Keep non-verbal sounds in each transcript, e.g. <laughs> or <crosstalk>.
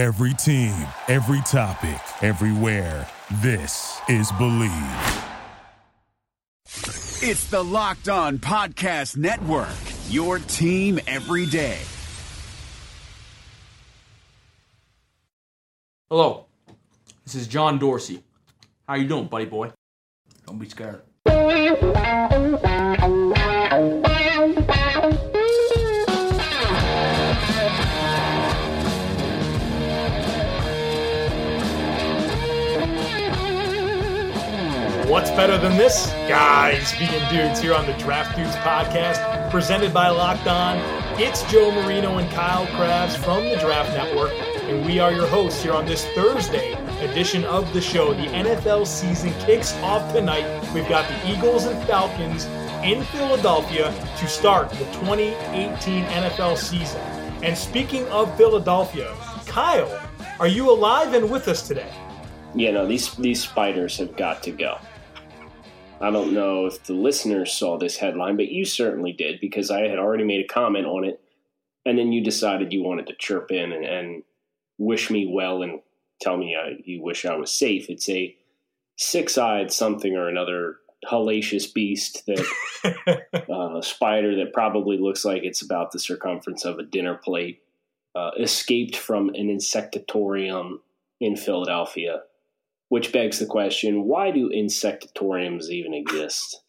Every team, every topic, everywhere. This is Believe. It's the Locked On Podcast Network, your team every day. Hello, this is John Dorsey. How you doing, buddy boy? Don't be scared. What's better than this? Guys being dudes here on the Draft Dudes podcast, presented by Locked On. It's Joe Marino and Kyle Crabbs from the Draft Network, and we are your hosts here on this Thursday edition of the show. The NFL season kicks off tonight. We've got the Eagles and Falcons in Philadelphia to start the 2018 NFL season. And speaking of Philadelphia, Kyle, are you alive and with us today? you know these these spiders have got to go. I don't know if the listeners saw this headline, but you certainly did because I had already made a comment on it, and then you decided you wanted to chirp in and, and wish me well and tell me uh, you wish I was safe. It's a six-eyed something or another hellacious beast that <laughs> uh, spider that probably looks like it's about the circumference of a dinner plate uh, escaped from an insectatorium in Philadelphia which begs the question why do insectatoriums even exist?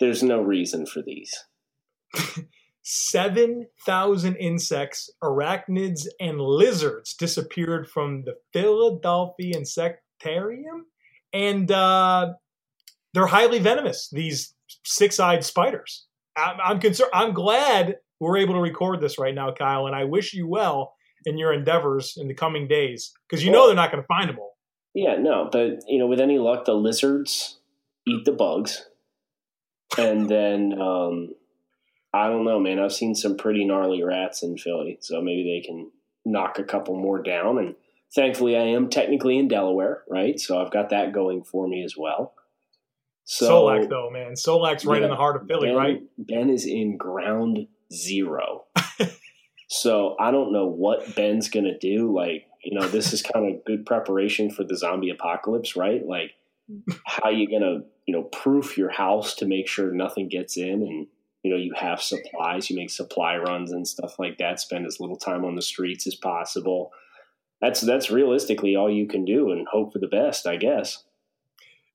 There's no reason for these. 7,000 insects, arachnids, and lizards disappeared from the Philadelphia Insectarium. And uh, they're highly venomous, these six eyed spiders. I'm, I'm concerned. I'm glad we're able to record this right now, Kyle, and I wish you well in your endeavors in the coming days because you know they're not going to find them all. Yeah, no, but you know, with any luck, the lizards eat the bugs, and <laughs> then um, I don't know, man. I've seen some pretty gnarly rats in Philly, so maybe they can knock a couple more down. And thankfully, I am technically in Delaware, right? So I've got that going for me as well. So, Solak, though, man, Solak's right yeah, in the heart of Philly, ben, right? Ben is in ground zero. <laughs> so I don't know what Ben's gonna do. Like you know, this is kind of good preparation for the zombie apocalypse, right? Like, how you gonna, you know, proof your house to make sure nothing gets in, and you know, you have supplies, you make supply runs and stuff like that. Spend as little time on the streets as possible. That's that's realistically all you can do, and hope for the best, I guess.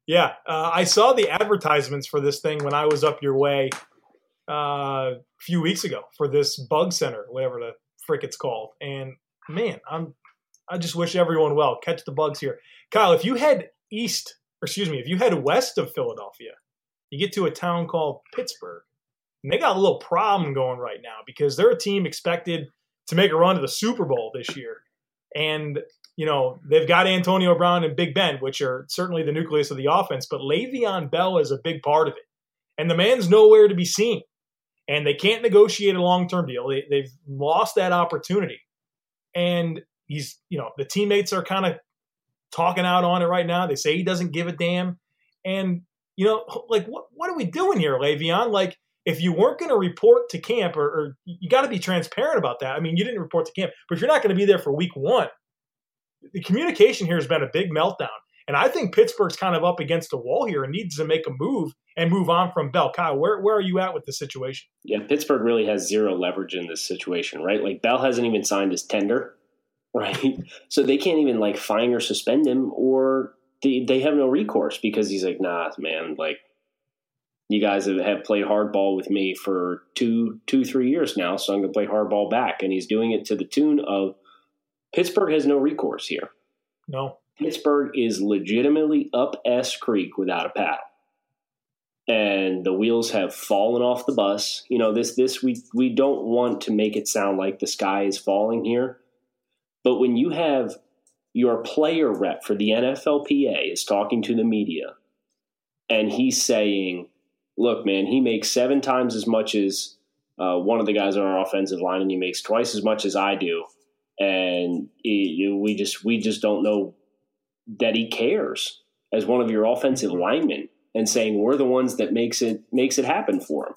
Yeah, uh, I saw the advertisements for this thing when I was up your way uh, a few weeks ago for this bug center, whatever the frick it's called, and man, I'm I just wish everyone well. Catch the bugs here. Kyle, if you head east, or excuse me, if you head west of Philadelphia, you get to a town called Pittsburgh. And they got a little problem going right now because they're a team expected to make a run to the Super Bowl this year. And, you know, they've got Antonio Brown and Big Ben, which are certainly the nucleus of the offense, but Le'Veon Bell is a big part of it. And the man's nowhere to be seen. And they can't negotiate a long term deal. They, they've lost that opportunity. And he's you know the teammates are kind of talking out on it right now. They say he doesn't give a damn, and you know like what what are we doing here, Le'Veon? Like if you weren't going to report to camp, or, or you got to be transparent about that. I mean, you didn't report to camp, but if you're not going to be there for week one, the communication here has been a big meltdown. And I think Pittsburgh's kind of up against the wall here and needs to make a move and move on from Bell. Kyle, where, where are you at with the situation? Yeah, Pittsburgh really has zero leverage in this situation, right? Like Bell hasn't even signed his tender right? So they can't even like fine or suspend him, or they they have no recourse because he's like, nah, man, like you guys have, have played hardball with me for two two three years now, so I'm gonna play hardball back, and he's doing it to the tune of Pittsburgh has no recourse here. No, Pittsburgh is legitimately up S Creek without a paddle. And the wheels have fallen off the bus. You know, this this we we don't want to make it sound like the sky is falling here but when you have your player rep for the NFLPA is talking to the media and he's saying, look, man, he makes seven times as much as uh, one of the guys on our offensive line, and he makes twice as much as I do. And he, we just we just don't know that he cares as one of your offensive linemen, and saying we're the ones that makes it makes it happen for him.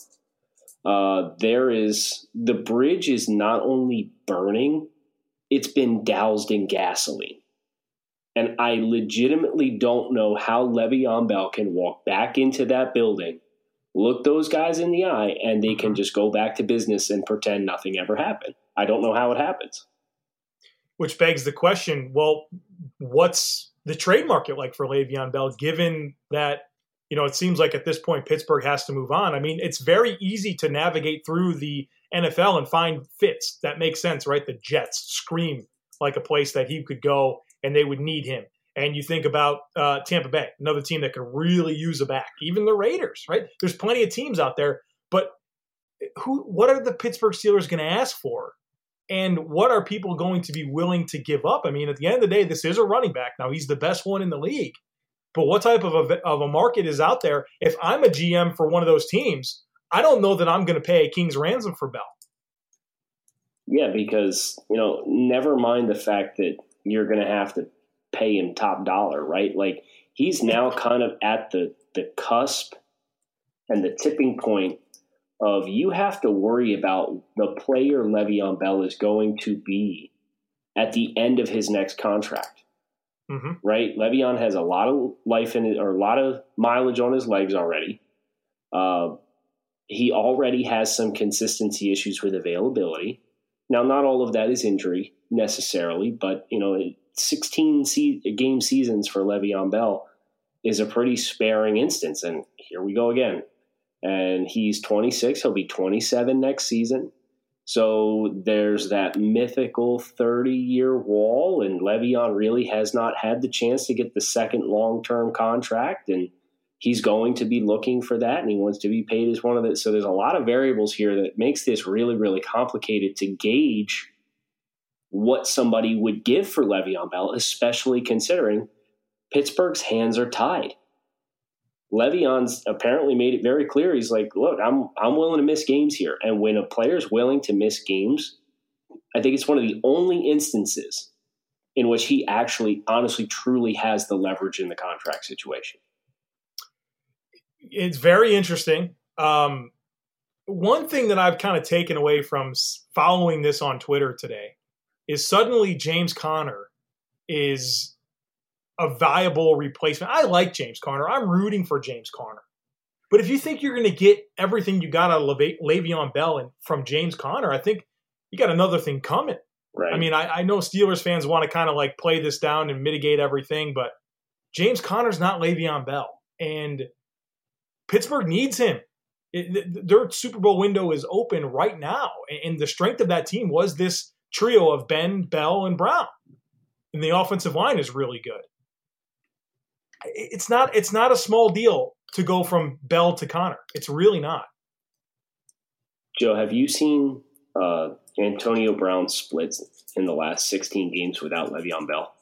Uh, there is the bridge is not only burning, it's been doused in gasoline. And I legitimately don't know how Le'Veon Bell can walk back into that building, look those guys in the eye, and they can mm-hmm. just go back to business and pretend nothing ever happened. I don't know how it happens. Which begs the question well, what's the trade market like for Le'Veon Bell, given that, you know, it seems like at this point Pittsburgh has to move on? I mean, it's very easy to navigate through the NFL and find fits that make sense, right? The Jets scream like a place that he could go and they would need him. And you think about uh, Tampa Bay, another team that could really use a back. Even the Raiders, right? There's plenty of teams out there, but who? What are the Pittsburgh Steelers going to ask for? And what are people going to be willing to give up? I mean, at the end of the day, this is a running back. Now he's the best one in the league, but what type of a, of a market is out there? If I'm a GM for one of those teams, I don't know that I'm going to pay a king's ransom for Bell. Yeah, because you know, never mind the fact that you're going to have to pay him top dollar, right? Like he's now kind of at the the cusp and the tipping point of you have to worry about the player Le'Veon Bell is going to be at the end of his next contract. Mm-hmm. Right? Le'Veon has a lot of life in it, or a lot of mileage on his legs already. Uh, he already has some consistency issues with availability. Now, not all of that is injury necessarily, but you know, 16 se- game seasons for Le'Veon Bell is a pretty sparing instance. And here we go again. And he's 26. He'll be 27 next season. So there's that mythical 30 year wall, and Le'Veon really has not had the chance to get the second long term contract. And he's going to be looking for that and he wants to be paid as one of the so there's a lot of variables here that makes this really really complicated to gauge what somebody would give for Le'Veon Bell, especially considering Pittsburgh's hands are tied. Le'Veon's apparently made it very clear. He's like, look, I'm I'm willing to miss games here. And when a player's willing to miss games, I think it's one of the only instances in which he actually honestly truly has the leverage in the contract situation it's very interesting. Um, one thing that I've kind of taken away from following this on Twitter today is suddenly James Conner is a viable replacement. I like James Conner. I'm rooting for James Conner. But if you think you're going to get everything you got out of Le- Le'Veon Bell and from James Conner, I think you got another thing coming. Right. I mean, I, I know Steelers fans want to kind of like play this down and mitigate everything, but James Conner's not Le'Veon Bell. And Pittsburgh needs him. It, their Super Bowl window is open right now, and the strength of that team was this trio of Ben, Bell, and Brown. And the offensive line is really good. It's not it's not a small deal to go from Bell to Conner. It's really not. Joe, have you seen uh, Antonio Brown splits in the last 16 games without Le'Veon Bell?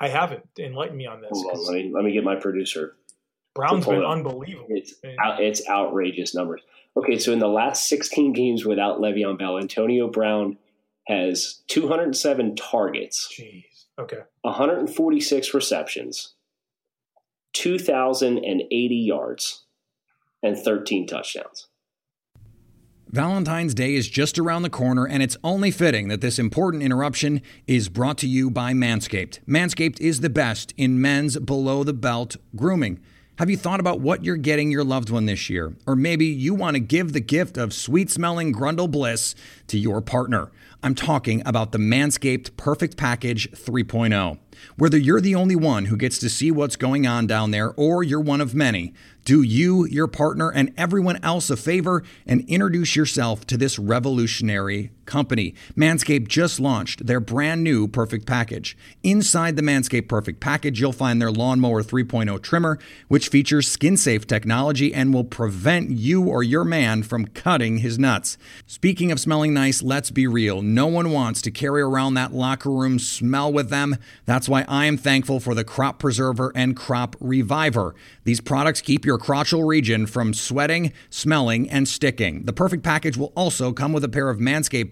I haven't. Enlighten me on this. On, let, me, let me get my producer Brown's been unbelievable. It's, it's outrageous numbers. Okay, so in the last 16 games without Le'Veon Bell, Antonio Brown has 207 targets. Jeez. Okay. 146 receptions, 2,080 yards, and 13 touchdowns. Valentine's Day is just around the corner, and it's only fitting that this important interruption is brought to you by Manscaped. Manscaped is the best in men's below the belt grooming. Have you thought about what you're getting your loved one this year? Or maybe you want to give the gift of sweet smelling grundle bliss to your partner. I'm talking about the Manscaped Perfect Package 3.0. Whether you're the only one who gets to see what's going on down there or you're one of many, do you, your partner, and everyone else a favor and introduce yourself to this revolutionary company. Manscaped just launched their brand new Perfect Package. Inside the Manscaped Perfect Package, you'll find their Lawnmower 3.0 trimmer, which features skin safe technology and will prevent you or your man from cutting his nuts. Speaking of smelling nice, let's be real. No one wants to carry around that locker room smell with them. That's why I am thankful for the Crop Preserver and Crop Reviver. These products keep your crotchal region from sweating, smelling, and sticking. The Perfect Package will also come with a pair of Manscaped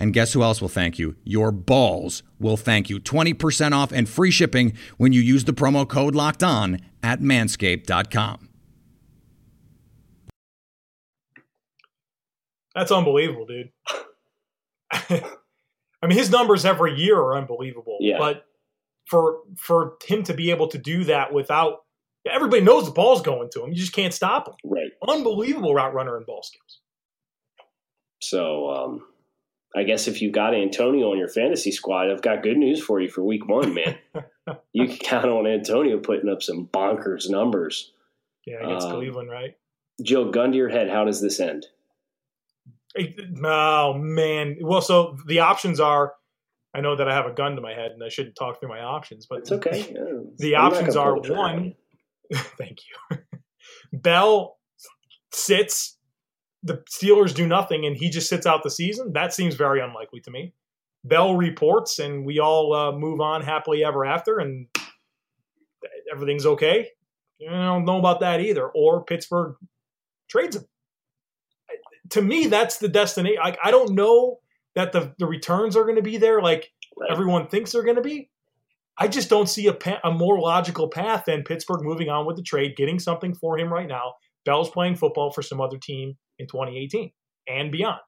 And guess who else will thank you? Your balls will thank you. 20% off and free shipping when you use the promo code locked on at manscaped.com. That's unbelievable, dude. <laughs> I mean, his numbers every year are unbelievable. Yeah. But for for him to be able to do that without everybody knows the ball's going to him, you just can't stop him. Right. Unbelievable route runner and ball skills. So um, I guess if you got Antonio on your fantasy squad, I've got good news for you for week one, man. <laughs> you can count on Antonio putting up some bonkers numbers. Yeah, against Um, Cleveland, right? Joe, gun to your head, how does this end? Oh man. Well, so the options are. I know that I have a gun to my head, and I shouldn't talk through my options, but It's okay. <laughs> Yeah, The I'm options are pull the trigger on one. <laughs> Thank you. Bell sits. The Steelers do nothing, and he just sits out the season. That seems very unlikely to me. Bell reports, and we all uh, move on happily ever after, and everything's okay. I don't know about that either. Or Pittsburgh trades him. To me, that's the destiny. Like I don't know that the the returns are going to be there. Like Right. everyone thinks they're going to be. I just don't see a, pa- a more logical path than Pittsburgh moving on with the trade, getting something for him right now. Bell's playing football for some other team in 2018 and beyond.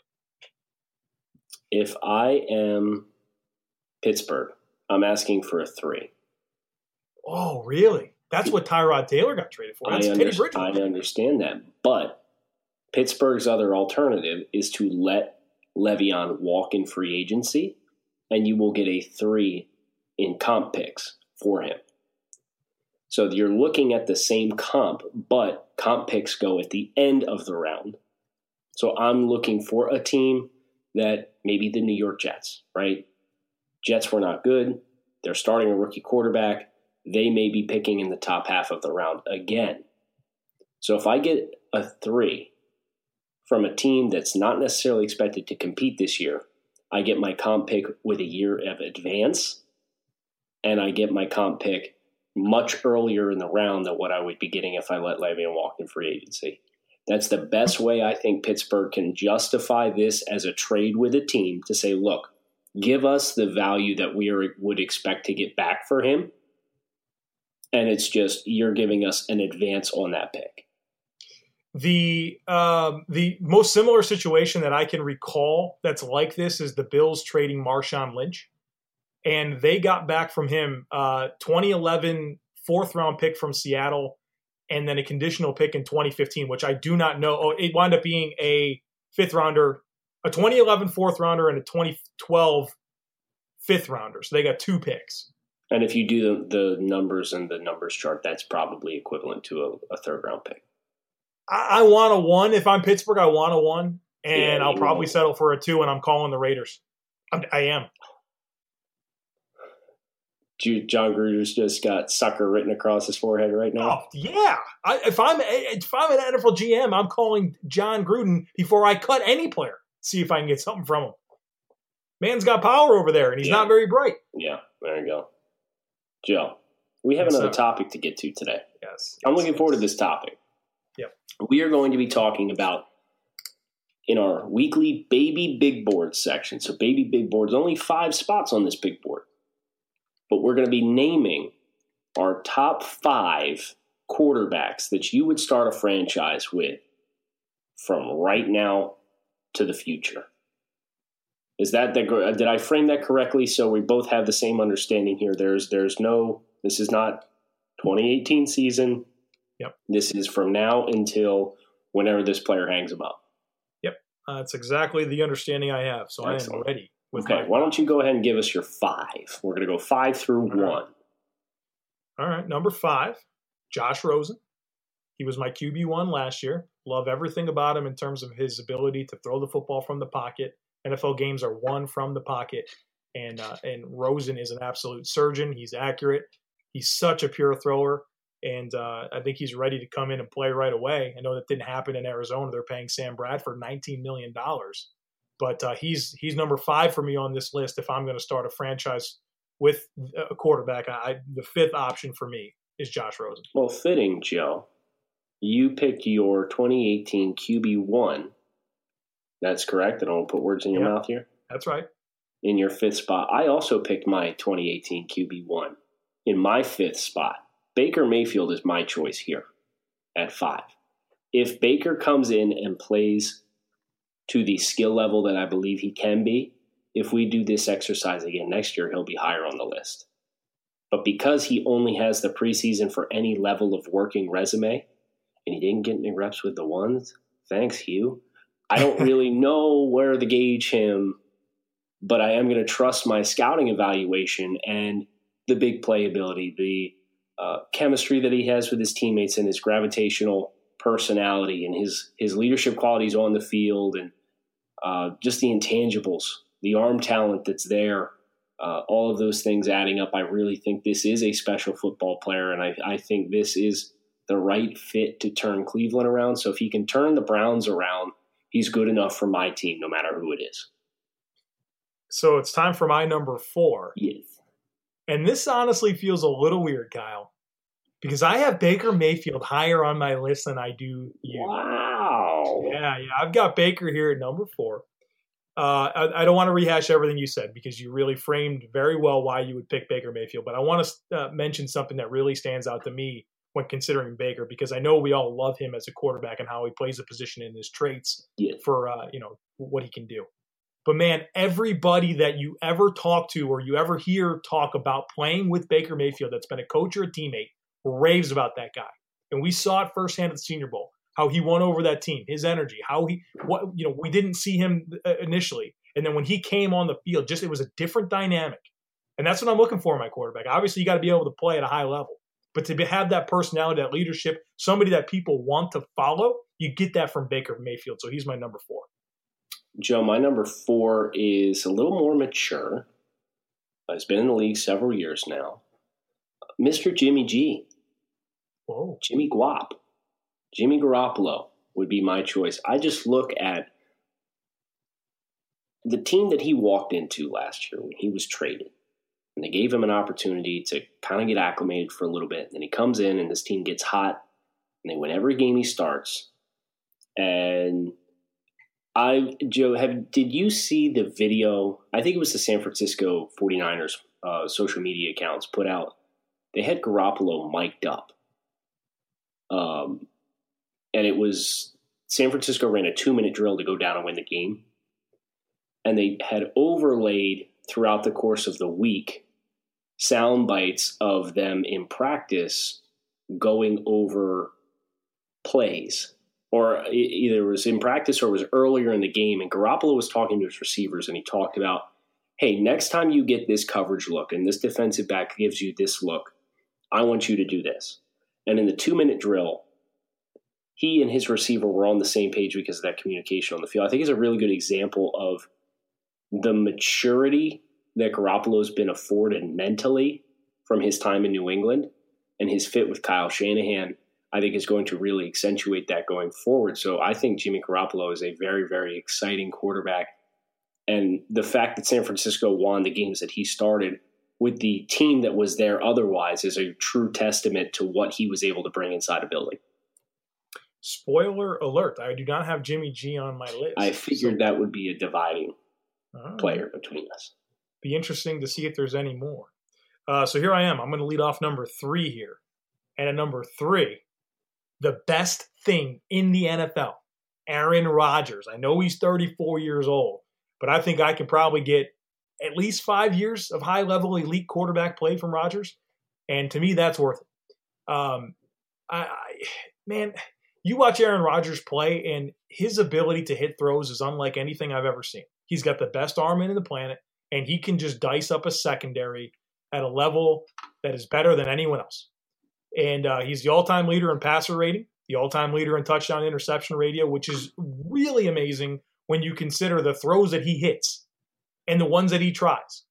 If I am Pittsburgh, I'm asking for a three. Oh, really? That's what Tyrod Taylor got traded for. I, under- I understand that. But Pittsburgh's other alternative is to let Le'Veon walk in free agency, and you will get a three in comp picks for him. So you're looking at the same comp, but comp picks go at the end of the round. So I'm looking for a team that maybe the New York Jets, right? Jets were not good. They're starting a rookie quarterback. They may be picking in the top half of the round again. So if I get a three from a team that's not necessarily expected to compete this year, I get my comp pick with a year of advance, and I get my comp pick much earlier in the round than what I would be getting if I let Le'Veon walk in free agency. That's the best way I think Pittsburgh can justify this as a trade with a team to say, look, give us the value that we are, would expect to get back for him. And it's just you're giving us an advance on that pick. The um, the most similar situation that I can recall that's like this is the Bills trading Marshawn Lynch, and they got back from him uh, 2011 fourth round pick from Seattle, and then a conditional pick in 2015, which I do not know. Oh, it wound up being a fifth rounder, a 2011 fourth rounder, and a 2012 fifth rounder. So they got two picks. And if you do the, the numbers and the numbers chart, that's probably equivalent to a, a third round pick. I, I want a one. If I'm Pittsburgh, I want a one, and Yeah, I'll probably settle for a two, and I'm calling the Raiders. I'm, I am. Jon Gruden's just got sucker written across his forehead right now. Oh yeah. I, if I'm if I'm an NFL GM, I'm calling Jon Gruden before I cut any player. See if I can get something from him. Man's got power over there, and he's Yeah. not very bright. Yeah, there you go. Joe, we have Yes, another sir. topic to get to today. Yes. I'm looking forward to this topic. Yep. We are going to be talking about in our weekly baby big board section. So, baby big board is only five spots on this big board, but we're going to be naming our top five quarterbacks that you would start a franchise with from right now to the future. Is that the, did I frame that correctly? So we both have the same understanding here. There's there's no this is not 2018 season. Yep. This is from now until whenever this player hangs them up. Uh, that's exactly the understanding I have. So I am ready. With Okay, my- why don't you go ahead and give us your five? We're going to go five through All right. one. All right, number five, Josh Rosen. He was my QB one last year. Love everything about him in terms of his ability to throw the football from the pocket. NFL games are won from the pocket, and uh, and Rosen is an absolute surgeon. He's accurate. He's such a pure thrower. and uh, I think he's ready to come in and play right away. I know that didn't happen in Arizona; they're paying Sam Bradford 19 million dollars, but uh, he's he's number five for me on this list. If I'm going to start a franchise with a quarterback, I, the fifth option for me is Josh Rosen. Well, fitting, Joe. You picked your 2018 QB one. That's correct. I don't put words in your mouth here. That's right. in your fifth spot. I also picked my 2018 QB1 in my fifth spot. Baker Mayfield is my choice here at five. If Baker comes in and plays to the skill level that I believe he can be, if we do this exercise again next year, he'll be higher on the list. But because he only has the preseason for any level of working resume, and he didn't get any reps with the ones, thanks, Hugh. I don't <laughs> really know where to gauge him but I am going to trust my scouting evaluation and the big playability, the uh, chemistry that he has with his teammates, and his gravitational personality, and his his leadership qualities on the field, and uh, just the intangibles, the arm talent that's there. Uh, all of those things adding up, I really think this is a special football player, and I, I think this is the right fit to turn Cleveland around. So if he can turn the Browns around, he's good enough for my team, no matter who it is. So it's time for my number four. Yes. And this honestly feels a little weird, Kyle, because I have Baker Mayfield higher on my list than I do you. Wow. Yeah, yeah. I've got Baker here at number four. Uh, I, I don't want to rehash everything you said because you really framed very well why you would pick Baker Mayfield. But I want to uh, mention something that really stands out to me when considering Baker because I know we all love him as a quarterback and how he plays the position and his traits Yes. for uh, you know what he can do. But man, everybody that you ever talk to or you ever hear talk about playing with Baker Mayfield that's been a coach or a teammate raves about that guy. And we saw it firsthand at the Senior Bowl how he won over that team, his energy, how he what you know, we didn't see him uh, initially. And then when he came on the field, just it was a different dynamic. And that's what I'm looking for in my quarterback. Obviously, you got to be able to play at a high level. But to have that personality, that leadership, somebody that people want to follow, you get that from Baker Mayfield. So he's my number four. Joe, my number four is a little more mature. He's been in the league several years now. Mr. Jimmy G, Whoa. Jimmy Guap, Jimmy Garoppolo would be my choice. I just look at the team that he walked into last year when he was traded. And they gave him an opportunity to kind of get acclimated for a little bit. And then he comes in and this team gets hot and they win every game he starts. And I, Joe, have did you see the video? I think it was the San Francisco 49ers uh, social media accounts put out. They had Garoppolo mic'd up. Um, and it was San Francisco ran a two minute drill to go down and win the game. And they had overlaid throughout the course of the week sound bites of them in practice going over plays or either it was in practice or it was earlier in the game. And Garoppolo was talking to his receivers and he talked about, hey, next time you get this coverage look and this defensive back gives you this look, I want you to do this. And in the two minute drill, he and his receiver were on the same page because of that communication on the field. I think it's a really good example of the maturity that Garoppolo's been afforded mentally from his time in New England and his fit with Kyle Shanahan I think is going to really accentuate that going forward. So I think Jimmy Garoppolo is a very, very exciting quarterback. And the fact that San Francisco won the games that he started with the team that was there otherwise is a true testament to what he was able to bring inside a building. Spoiler alert: I do not have Jimmy G on my list. I figured that would be a dividing that player between us. Be interesting to see if there's any more. Uh, so here I am. I'm going to lead off number three here, and at number three, the best thing in the NFL, Aaron Rodgers. I know he's 34 years old, but I think I can probably get at least five years of high level elite quarterback play from Rodgers, and to me, that's worth it. Um, I, I man, you watch Aaron Rodgers play, and his ability to hit throws is unlike anything I've ever seen. He's got the best arm in the planet, and he can just dice up a secondary at a level that is better than anyone else. And uh, he's the all-time leader in passer rating, the all-time leader in touchdown interception ratio, which is really amazing when you consider the throws that he hits and the ones that he tries,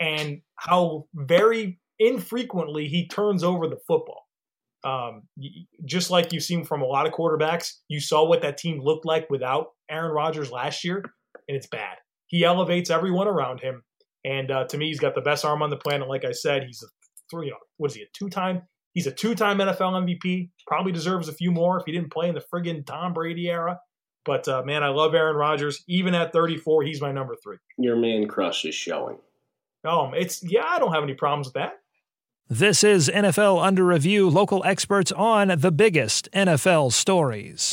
and how very infrequently he turns over the football. Um, just like you've seen from a lot of quarterbacks, you saw what that team looked like without Aaron Rodgers last year, and it's bad. He elevates everyone around him, and uh, to me, he's got the best arm on the planet. Like I said, he's a three. You know, what is he? A two-time? He's a two-time NFL MVP. Probably deserves a few more if he didn't play in the friggin' Tom Brady era. But uh, man, I love Aaron Rodgers. Even at 34, he's my number three. Your man crush is showing. Um, it's yeah, I don't have any problems with that. This is NFL Under Review, local experts on the biggest NFL stories.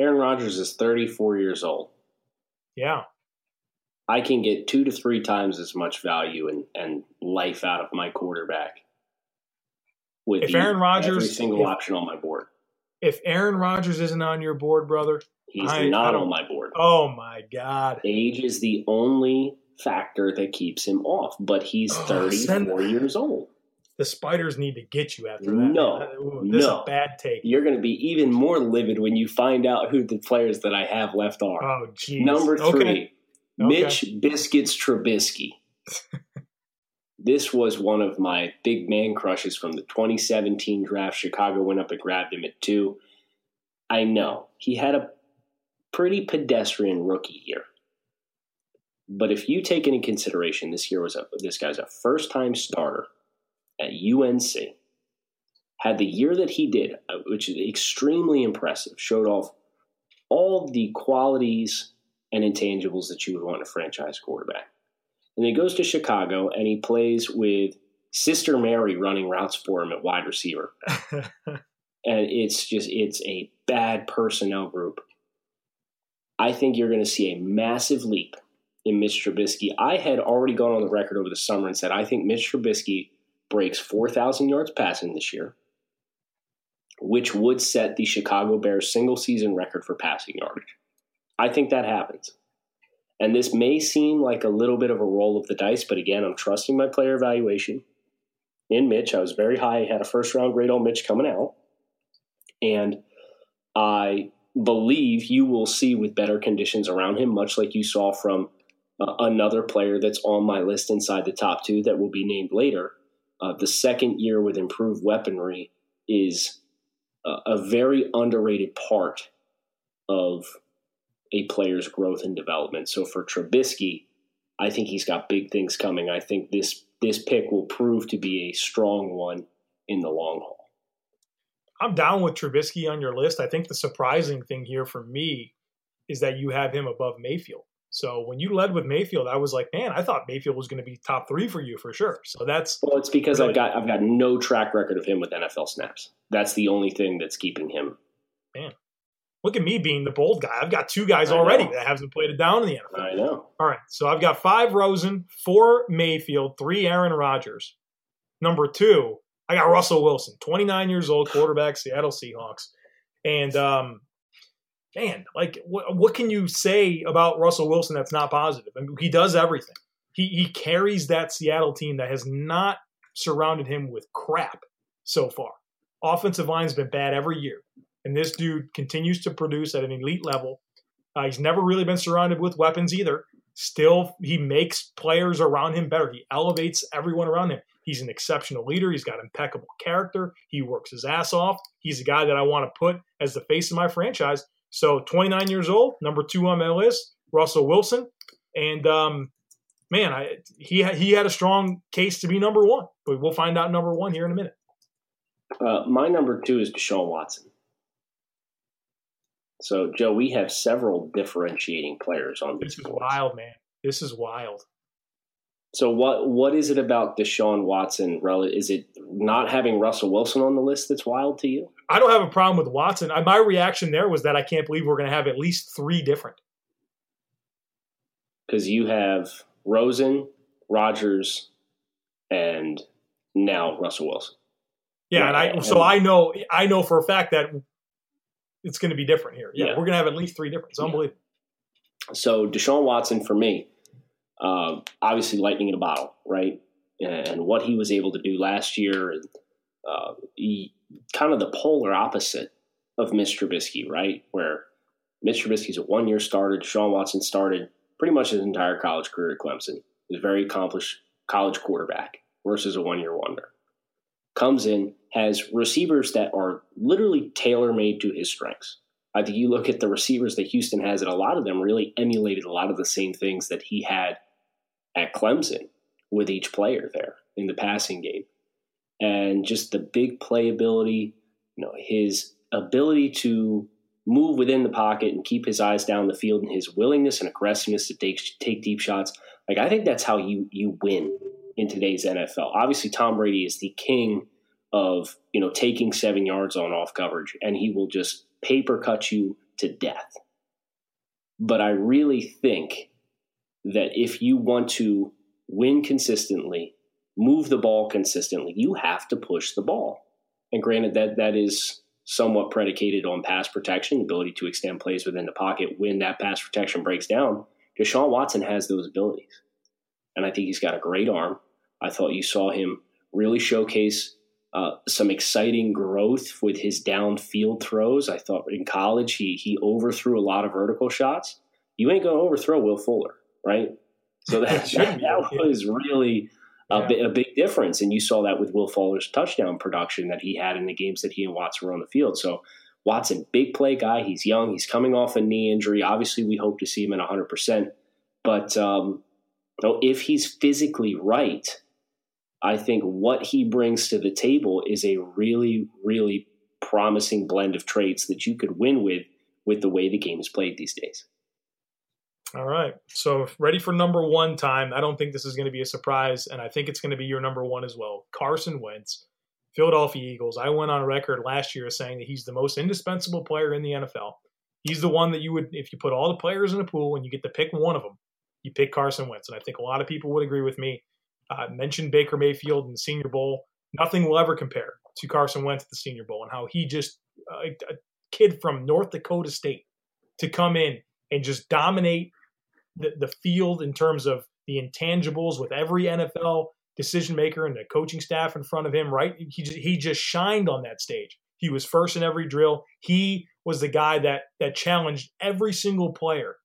Aaron Rodgers is 34 years old. Yeah, I can get two to three times as much value and, and life out of my quarterback with If Aaron Rodgers- every single if- option on my board. if Aaron Rodgers isn't on your board, brother, He's I- I not don't- on my board. oh my god, Age is the only factor that keeps him off, but he's Oh, 34 send- years old. The spiders need to get you after that. No. Uh, ooh, this is a bad take. You're going to be even more livid when you find out who the players that I have left are. Oh, jeez. Number three, Okay. Mitch Biscuits Trubisky. <laughs> this was one of my big man crushes from the 2017 draft. Chicago went up and grabbed him at two. I know he had a pretty pedestrian rookie year. But if you take into consideration this year was a this guy's a first time starter at UNC, had the year that he did, uh, which is extremely impressive, showed off all the qualities and intangibles that you would want in a franchise quarterback. And he goes to Chicago and he plays with Sister Mary running routes for him at wide receiver. <laughs> and it's just it's a bad personnel group. I think you're going to see a massive leap in Mitch Trubisky. I had already gone on the record over the summer and said I think Mitch Trubisky breaks 4,000 yards passing this year, which would set the Chicago Bears single season record for passing yardage. I think that happens. And this may seem like a little bit of a roll of the dice, but again, I'm trusting my player evaluation in Mitch. I was very high, had a first round grade on Mitch coming out. And I believe you will see with better conditions around him, much like you saw from uh, another player that's on my list inside the top two that will be named later. Uh, the second year with improved weaponry is a, a very underrated part of a player's growth and development. So for Trubisky, I think he's got big things coming. I think this this pick will prove to be a strong one in the long haul. I'm down with Trubisky on your list. I think the surprising thing here for me is that you have him above Mayfield. So when you led with Mayfield, I was like, man, I thought Mayfield was going to be top three for you for sure. So that's Well, it's because Really? I've got I've got no track record of him with NFL snaps. That's the only thing that's keeping him. Man, look at me being the bold guy. I've got two guys I already know. that haven't played it down in the NFL. I know. All right, so I've got five Rosen, four Mayfield, three Aaron Rodgers. Number two, I got Russell Wilson, 29 years old, quarterback, Seattle Seahawks. And um, man, like, what, what can you say about Russell Wilson that's not positive? I mean, he does everything. He he carries that Seattle team that has not surrounded him with crap so far. Offensive line's been bad every year, and this dude continues to produce at an elite level. Uh, he's never really been surrounded with weapons either. Still, he makes players around him better. He elevates everyone around him. He's an exceptional leader. He's got impeccable character. He works his ass off. He's a guy that I want to put as the face of my franchise. So, 29 years old, number two on my list, Russell Wilson, and um, man, I, he he had a strong case to be number one. But we'll find out number one here in a minute. Uh, my number two is Deshaun Watson. So, Joe, we have several differentiating players on This these is boards. wild, man. This is wild. So, what what is it about Deshaun Watson? Is it not having Russell Wilson on the list that's wild to you? I don't have a problem with Watson. I, my reaction there was that I can't believe we're going to have at least three different. Because you have Rosen, Rodgers, and now Russell Wilson. Yeah, and I so I know I know for a fact that it's going to be different here. Yeah, Yeah. we're going to have at least three different. It's Yeah. unbelievable. So Deshaun Watson for me, um, obviously lightning in a bottle, right? And what he was able to do last year, and uh, he, kind of the polar opposite of Mitch Trubisky, right? Where Mitch Trubisky's a one-year starter. Sean Watson started pretty much his entire college career at Clemson. He's a very accomplished college quarterback versus a one-year wonder. Comes in, has receivers that are literally tailor-made to his strengths. I think you look at the receivers that Houston has, and a lot of them really emulated a lot of the same things that he had at Clemson with each player there in the passing game. And just the big playability, you know, his ability to move within the pocket and keep his eyes down the field and his willingness and aggressiveness to take take deep shots. Like I think that's how you you win in today's NFL. Obviously Tom Brady is the king of, you know, taking 7 yards on off coverage and he will just paper cut you to death. But I really think that if you want to win consistently, move the ball consistently, you have to push the ball. And granted that that is somewhat predicated on pass protection, ability to extend plays within the pocket when that pass protection breaks down. Deshaun Watson has those abilities. And I think he's got a great arm. I thought you saw him really showcase uh, some exciting growth with his downfield throws. I thought in college he he overthrew a lot of vertical shots. You ain't to overthrow Will Fuller, right? So that, <laughs> that, was really a, Yeah. a big difference, and you saw that with Will Fuller's touchdown production that he had in the games that he and Watson were on the field. So Watson, big play guy. He's young. He's coming off a knee injury. Obviously, we hope to see him at 100. percent But um, you know, if he's physically right, I think what he brings to the table is a really, really promising blend of traits that you could win with with the way the game is played these days. All right. So ready for number one time. I don't think this is going to be a surprise, and I think it's going to be your number one as well. Carson Wentz, Philadelphia Eagles. I went on record last year saying that he's the most indispensable player in the NFL. He's the one that you would, if you put all the players in a pool and you get to pick one of them, you pick Carson Wentz. And I think a lot of people would agree with me. Uh, I mentioned Baker Mayfield in the Senior Bowl. Nothing will ever compare to Carson Wentz at the Senior Bowl and how he just, a, a kid from North Dakota State, to come in and just dominate the, the field in terms of the intangibles with every NFL decision maker and the coaching staff in front of him, right? He just, he just shined on that stage. He was first in every drill. He was the guy that that challenged every single player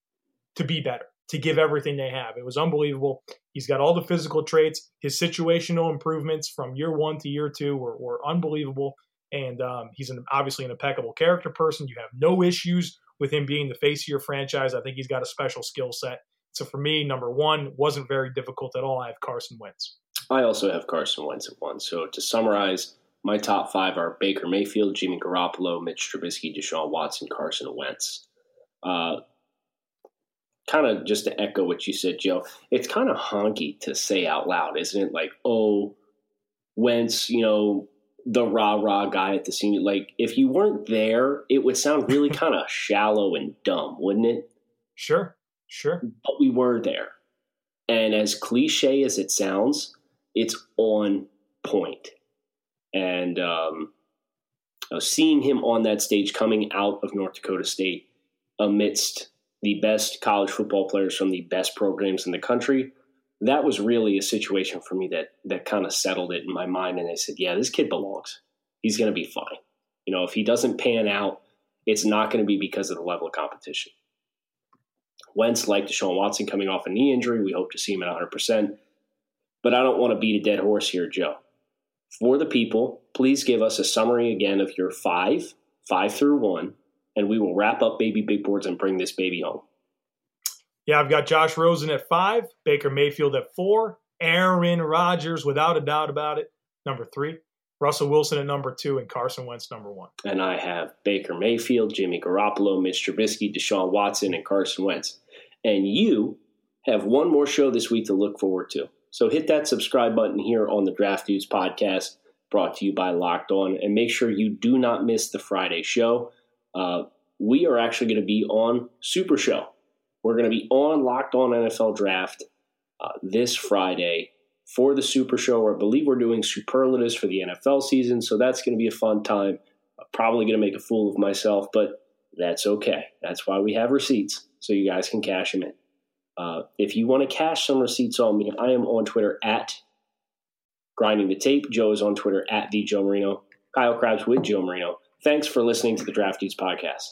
to be better, to give everything they have. It was unbelievable. He's got all the physical traits. His situational improvements from year one to year two were, were unbelievable. And um, he's an, obviously an impeccable character person. You have no issues with him being the face of your franchise. I think he's got a special skill set. So for me, number one wasn't very difficult at all. I have Carson Wentz. I also have Carson Wentz at one. So to summarize, my top five are Baker Mayfield, Jimmy Garoppolo, Mitch Trubisky, Deshaun Watson, Carson Wentz. Uh, kind of just to echo what you said, Joe, it's kind of honky to say out loud, isn't it? Like, oh, Wentz, you know, the rah rah guy at the senior. Like, if you weren't there, it would sound really <laughs> kind of shallow and dumb, wouldn't it? Sure, sure. but we were there. And as cliche as it sounds, it's on point. And um, uh, seeing him on that stage coming out of North Dakota State amidst the best college football players from the best programs in the country, that was really a situation for me that that kind of settled it in my mind. And I said, yeah, this kid belongs. He's going to be fine. You know, if he doesn't pan out, it's not going to be because of the level of competition. Wentz, like Deshaun Watson, coming off a knee injury. We hope to see him at 100%. But I don't want to beat a dead horse here, Joe. For the people, please give us a summary again of your five, five through one, and we will wrap up Baby Big Boards and bring this baby home. Yeah, I've got Josh Rosen at five, Baker Mayfield at four, Aaron Rodgers, without a doubt about it, number three. Russell Wilson at number two, and Carson Wentz number one. And I have Baker Mayfield, Jimmy Garoppolo, Mitch Trubisky, Deshaun Watson, and Carson Wentz. And you have one more show this week to look forward to. So hit that subscribe button here on the Draft Dudes podcast, brought to you by Locked On, and make sure you do not miss the Friday show. Uh, we are actually going to be on Super Show. We're going to be on Locked On NFL Draft uh, this Friday for the Super Show. I believe we're doing superlatives for the NFL season, so that's going to be a fun time. I'm probably going to make a fool of myself, but that's okay. That's why we have receipts, so you guys can cash them in. Uh, if you want to cash some receipts on me, I am on Twitter at grinding the tape. Joe is on Twitter at the Joe Marino. Kyle Crabbs with Joe Marino. Thanks for listening to the Draft Dudes podcast.